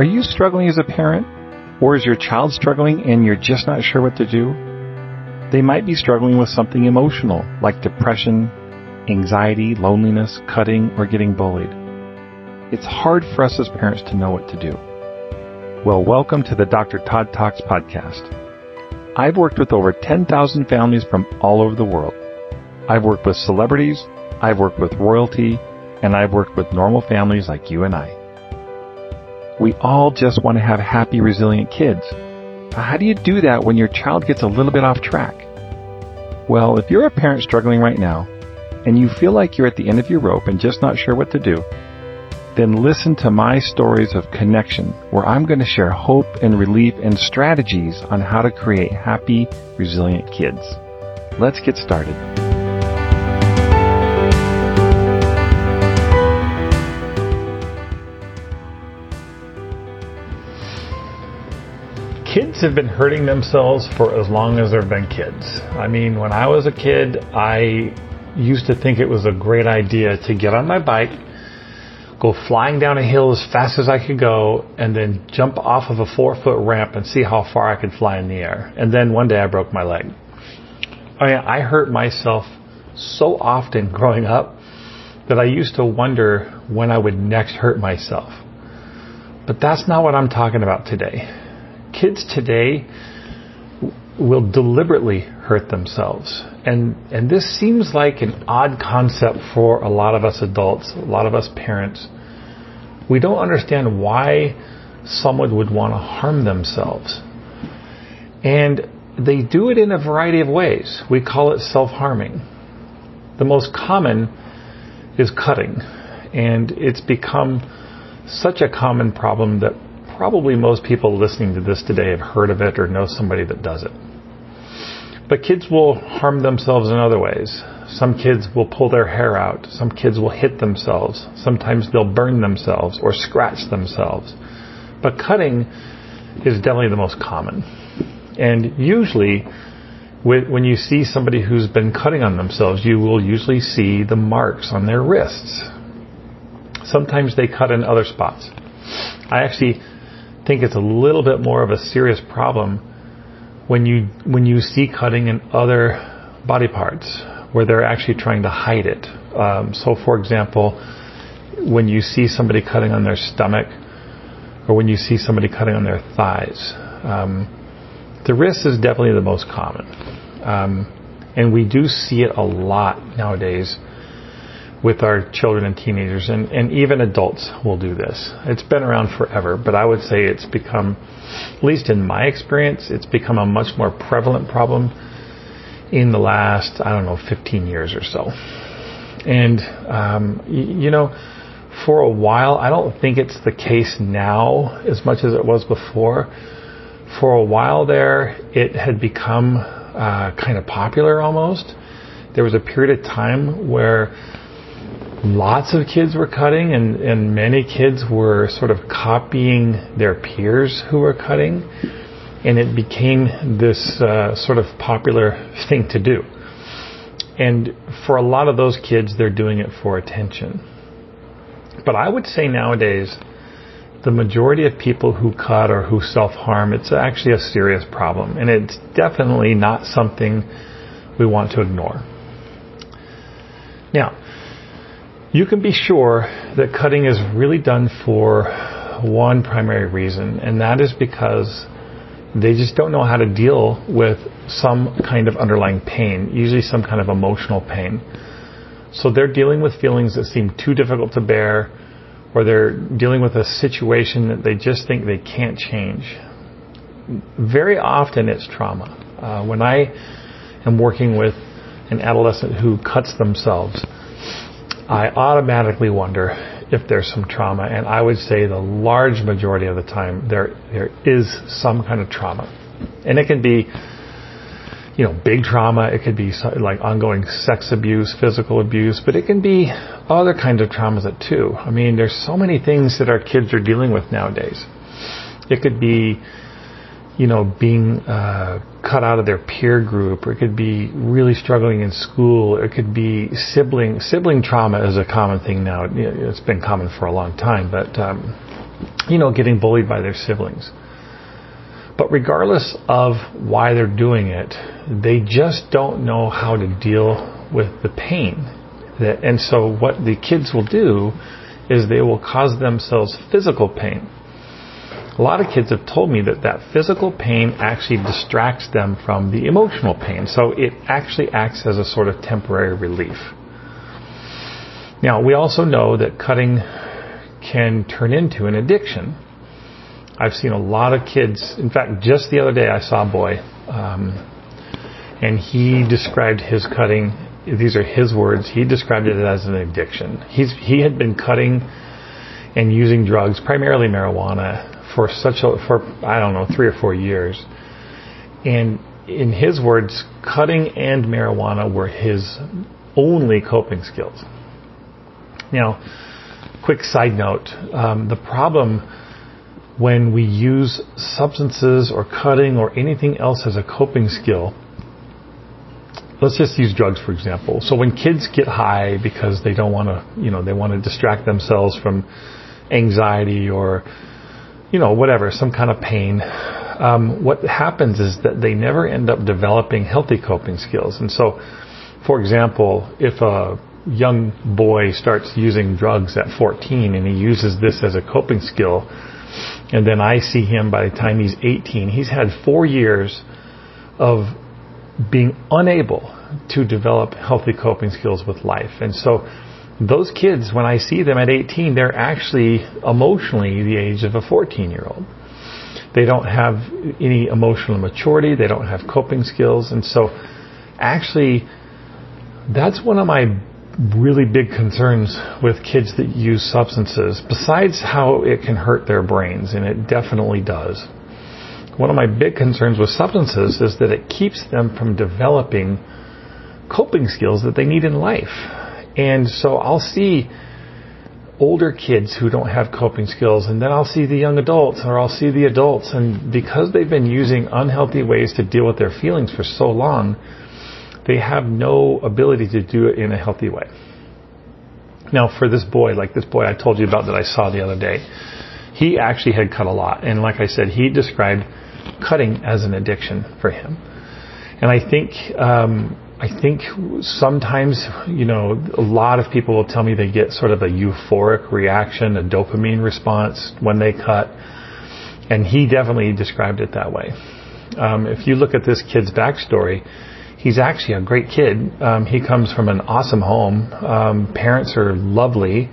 Are you struggling as a parent? Or is your child struggling and you're just not sure what to do? They might be struggling with something emotional, like depression, anxiety, loneliness, cutting, or getting bullied. It's hard for us as parents to know what to do. Well, welcome to the Dr. Todd Talks podcast. I've worked with over 10,000 families from all over the world. I've worked with celebrities, I've worked with royalty, and I've worked with normal families like you and I. We all just want to have happy, resilient kids. How do you do that when your child gets a little bit off track? Well, if you're a parent struggling right now, and you feel like you're at the end of your rope and just not sure what to do, then listen to my stories of connection, where I'm going to share hope and relief and strategies on how to create happy, resilient kids. Let's get started. Kids have been hurting themselves for as long as there have been kids. I mean, when I was a kid, I used to think it was a great idea to get on my bike, go flying down a hill as fast as I could go, and then jump off of a four foot ramp and see how far I could fly in the air. And then one day I broke my leg. I mean, I hurt myself so often growing up that I used to wonder when I would next hurt myself. But that's not what I'm talking about today kids today will deliberately hurt themselves. And, and this seems like an odd concept for a lot of us adults, a lot of us parents. We don't understand why someone would want to harm themselves. And they do it in a variety of ways. We call it self harming. The most common is cutting. And it's become such a common problem that probably most people listening to this today have heard of it or know somebody that does it. But kids will harm themselves in other ways. Some kids will pull their hair out. Some kids will hit themselves. Sometimes they'll burn themselves or scratch themselves. But cutting is definitely the most common. And usually, when you see somebody who's been cutting on themselves, you will usually see the marks on their wrists. Sometimes they cut in other spots. I actually think it's a little bit more of a serious problem when you when you see cutting in other body parts where they're actually trying to hide it. Um, so, for example, when you see somebody cutting on their stomach, or when you see somebody cutting on their thighs, um, the wrist is definitely the most common, um, and we do see it a lot nowadays with our children and teenagers, and, and even adults will do this. It's been around forever, but I would say it's become, at least in my experience, it's become a much more prevalent problem in the last, I don't know, 15 years or so. And, um, y- you know, for a while, I don't think it's the case now as much as it was before. For a while there, it had become uh, kind of popular almost. There was a period of time where lots of kids were cutting and, and many kids were sort of copying their peers who were cutting and it became this uh, sort of popular thing to do. And for a lot of those kids they're doing it for attention. But i would say nowadays the majority of people who cut or who self-harm it's actually a serious problem and it's definitely not something we want to ignore. Now you can be sure that cutting is really done for one primary reason, and that is because they just don't know how to deal with some kind of underlying pain, usually some kind of emotional pain. So they're dealing with feelings that seem too difficult to bear, or they're dealing with a situation that they just think they can't change. Very often it's trauma. Uh, when I am working with an adolescent who cuts themselves, I automatically wonder if there's some trauma, and I would say the large majority of the time there there is some kind of trauma, and it can be, you know, big trauma. It could be like ongoing sex abuse, physical abuse, but it can be other kinds of traumas too. I mean, there's so many things that our kids are dealing with nowadays. It could be you know, being uh, cut out of their peer group, or it could be really struggling in school. It could be sibling sibling trauma is a common thing now. It's been common for a long time, but um, you know, getting bullied by their siblings. But regardless of why they're doing it, they just don't know how to deal with the pain. That, And so what the kids will do is they will cause themselves physical pain. A lot of kids have told me that that physical pain actually distracts them from the emotional pain. So it actually acts as a sort of temporary relief. Now, we also know that cutting can turn into an addiction. I've seen a lot of kids, in fact, just the other day I saw a boy, um, and he described his cutting, these are his words, he described it as an addiction. He's, he had been cutting and using drugs, primarily marijuana, for such a, for, I don't know, three or four years. And in his words, cutting and marijuana were his only coping skills. Now, quick side note, um, the problem when we use substances or cutting or anything else as a coping skill. Let's just use drugs for example. So when kids get high because they don't want to, you know, they want to distract themselves from anxiety or, you know, whatever, some kind of pain. Um, what happens is that they never end up developing healthy coping skills. And so, for example, if a young boy starts using drugs at 14 and he uses this as a coping skill, and then I see him by the time he's 18. He's had four years of being unable to develop healthy coping skills with life. And so those kids, when I see them at 18, they're actually emotionally the age of a 14 year old. They don't have any emotional maturity. They don't have coping skills. And so actually, that's one of my really big concerns with kids that use substances, besides how it can hurt their brains, and it definitely does. One of my big concerns with substances is that it keeps them from developing coping skills that they need in life. And so I'll see older kids who don't have coping skills, and then I'll see the young adults, or I'll see the adults, and because they've been using unhealthy ways to deal with their feelings for so long, they have no ability to do it in a healthy way. Now, for this boy, like this boy I told you about that I saw the other day, he actually had cut a lot. And like I said, he described cutting as an addiction for him. And I think, um, I think sometimes, you know, a lot of people will tell me they get sort of a euphoric reaction, a dopamine response when they cut. And he definitely described it that way. Um, if you look at this kid's backstory, he's actually a great kid. Um, he comes from an awesome home. Um, parents are lovely.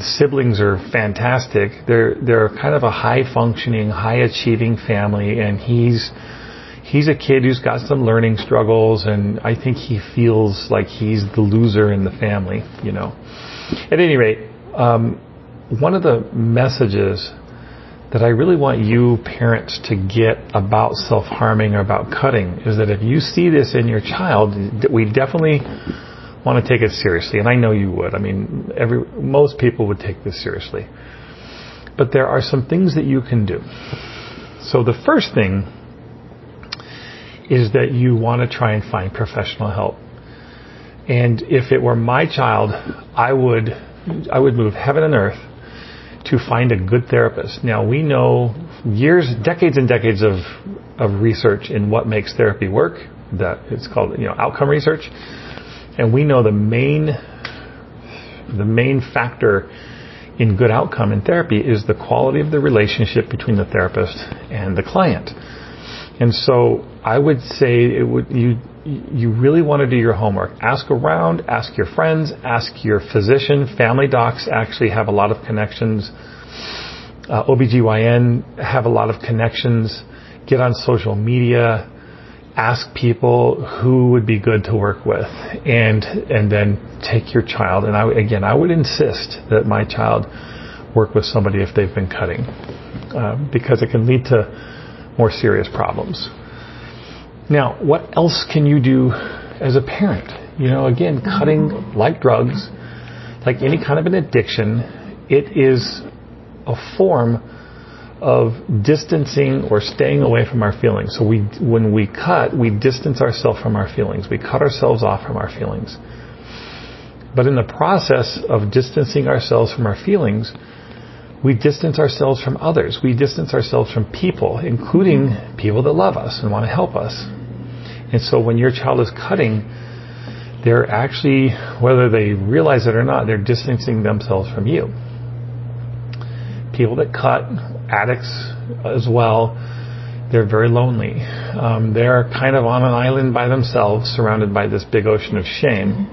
Siblings are fantastic. They're they're kind of a high functioning, high achieving family, and he's he's a kid who's got some learning struggles, and I think he feels like he's the loser in the family. You know. At any rate, um, one of the messages that I really want you parents to get about self-harming or about cutting is that if you see this in your child, we definitely want to take it seriously, and I know you would. I mean, every most people would take this seriously. But there are some things that you can do. So the first thing is that you want to try and find professional help. And if it were my child, I would I would move heaven and earth to find a good therapist. Now we know years, decades and decades of, of research in what makes therapy work. That it's called, you know, outcome research. And we know the main, the main factor in good outcome in therapy is the quality of the relationship between the therapist and the client. And so I would say it would, you, you really want to do your homework. Ask around, ask your friends, ask your physician. Family docs actually have a lot of connections. Uh, OBGYN have a lot of connections. Get on social media. Ask people who would be good to work with, and and then take your child. And I, again, I would insist that my child work with somebody if they've been cutting, uh, because it can lead to more serious problems. Now, what else can you do as a parent? You know, again, cutting like drugs, like any kind of an addiction, it is a form of distancing or staying away from our feelings. So we, when we cut, we distance ourselves from our feelings. We cut ourselves off from our feelings. But in the process of distancing ourselves from our feelings, we distance ourselves from others. We distance ourselves from people, including people that love us and want to help us. And so when your child is cutting, they're actually, whether they realize it or not, they're distancing themselves from you. People that cut, addicts as well, they're very lonely. Um, they're kind of on an island by themselves, surrounded by this big ocean of shame.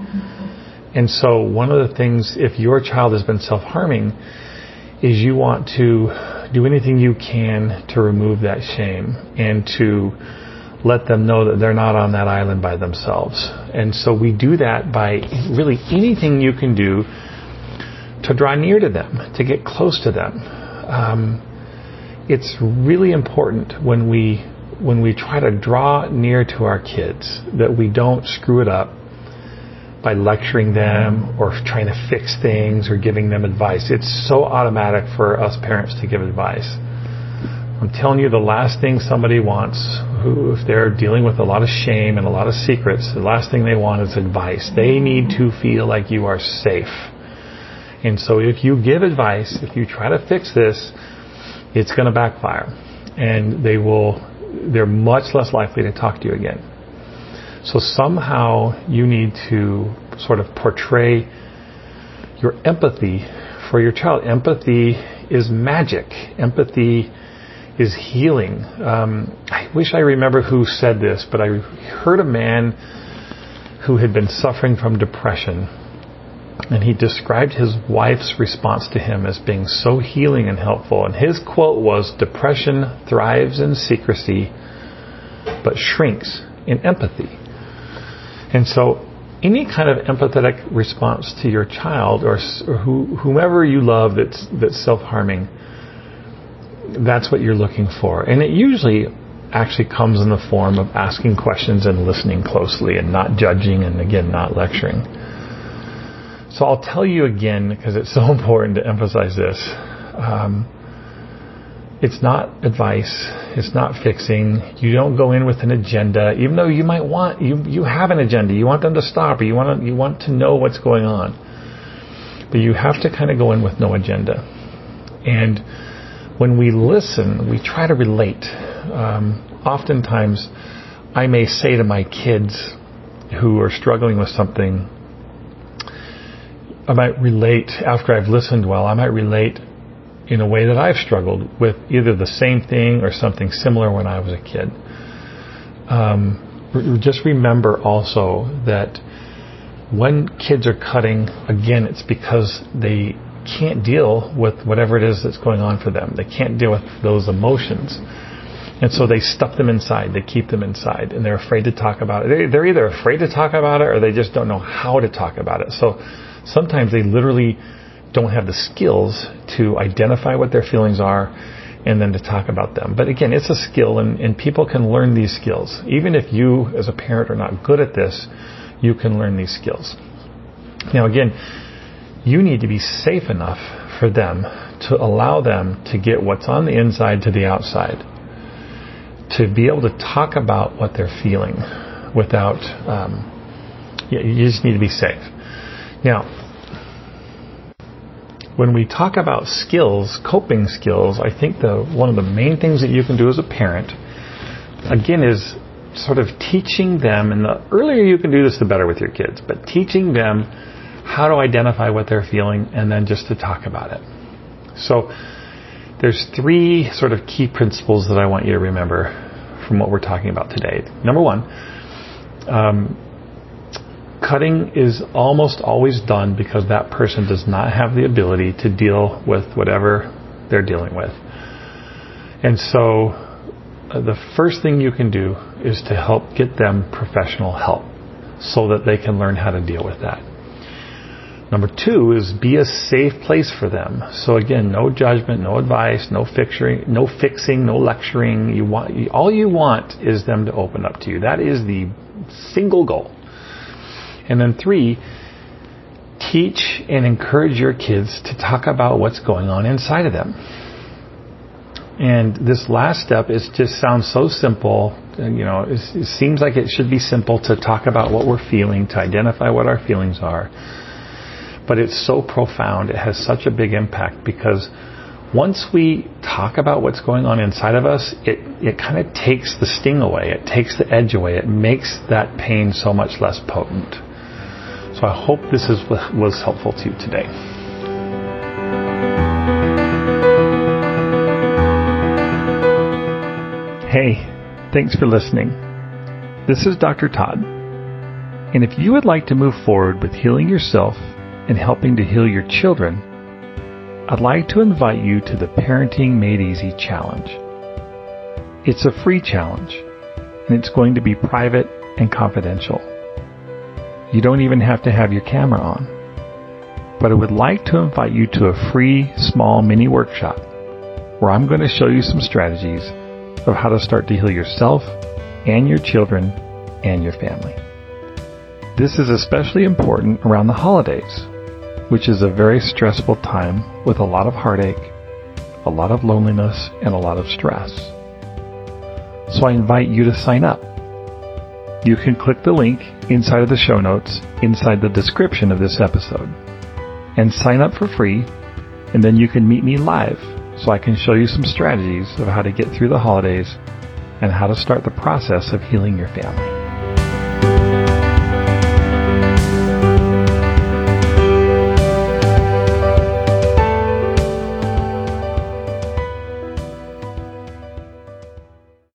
And so, one of the things, if your child has been self harming, is you want to do anything you can to remove that shame and to let them know that they're not on that island by themselves. And so we do that by really anything you can do to draw near to them, to get close to them. Um, it's really important when we when we try to draw near to our kids that we don't screw it up by lecturing them or trying to fix things or giving them advice. It's so automatic for us parents to give advice. I'm telling you, the last thing somebody wants, who, if they're dealing with a lot of shame and a lot of secrets, the last thing they want is advice. They need to feel like you are safe. And so if you give advice, if you try to fix this, it's going to backfire. And they will, they're much less likely to talk to you again. So somehow you need to sort of portray your empathy for your child. Empathy is magic. Empathy is healing. Um, I wish I remember who said this, but I heard a man who had been suffering from depression, and he described his wife's response to him as being so healing and helpful. And his quote was Depression thrives in secrecy, but shrinks in empathy. And so, any kind of empathetic response to your child or, or who, whomever you love that's, that's self harming that's what you're looking for. And it usually actually comes in the form of asking questions and listening closely and not judging and again not lecturing. So I'll tell you again because it's so important to emphasize this. Um, it's not advice. It's not fixing. You don't go in with an agenda, even though you might want you you have an agenda. You want them to stop, or you want to, you want to know what's going on. But you have to kind of go in with no agenda. And when we listen, we try to relate. Um, oftentimes, I may say to my kids who are struggling with something, I might relate after I've listened well, I might relate in a way that I've struggled with either the same thing or something similar when I was a kid. Um, just remember also that when kids are cutting, again, it's because they can't deal with whatever it is that's going on for them. They can't deal with those emotions. And so they stuff them inside. They keep them inside, and they're afraid to talk about it. They're either afraid to talk about it, or they just don't know how to talk about it. So sometimes they literally don't have the skills to identify what their feelings are, and then to talk about them. But again, it's a skill, and, and people can learn these skills. Even if you, as a parent, are not good at this, you can learn these skills. Now, again, you need to be safe enough for them to allow them to get what's on the inside to the outside. To be able to talk about what they're feeling without, um, you just need to be safe. Now, when we talk about skills, coping skills, I think the one of the main things that you can do as a parent, again, is sort of teaching them, and the earlier you can do this, the better with your kids, but teaching them how to identify what they're feeling, and then just to talk about it. So there's three sort of key principles that I want you to remember from what we're talking about today. Number one, um, cutting is almost always done because that person does not have the ability to deal with whatever they're dealing with. And so uh, the first thing you can do is to help get them professional help so that they can learn how to deal with that. Number two is be a safe place for them. So again, no judgment, no advice, no fixing, no fixing, no lecturing. You want all you want is them to open up to you. That is the single goal. And then three, teach and encourage your kids to talk about what's going on inside of them. And this last step is just sounds so simple. You know, it seems like it should be simple to talk about what we're feeling, to identify what our feelings are but it's so profound. It has such a big impact because once we talk about what's going on inside of us, it, it kind of takes the sting away. It takes the edge away. It makes that pain so much less potent. So I hope this is, was helpful to you today. Hey, thanks for listening. This is Dr. Todd. And if you would like to move forward with healing yourself and helping to heal your children, I'd like to invite you to the Parenting Made Easy Challenge. It's a free challenge, and it's going to be private and confidential. You don't even have to have your camera on. But I would like to invite you to a free, small mini workshop where I'm going to show you some strategies of how to start to heal yourself and your children and your family. This is especially important around the holidays which is a very stressful time with a lot of heartache, a lot of loneliness, and a lot of stress. So I invite you to sign up. You can click the link inside of the show notes inside the description of this episode and sign up for free and then you can meet me live so I can show you some strategies of how to get through the holidays and how to start the process of healing your family.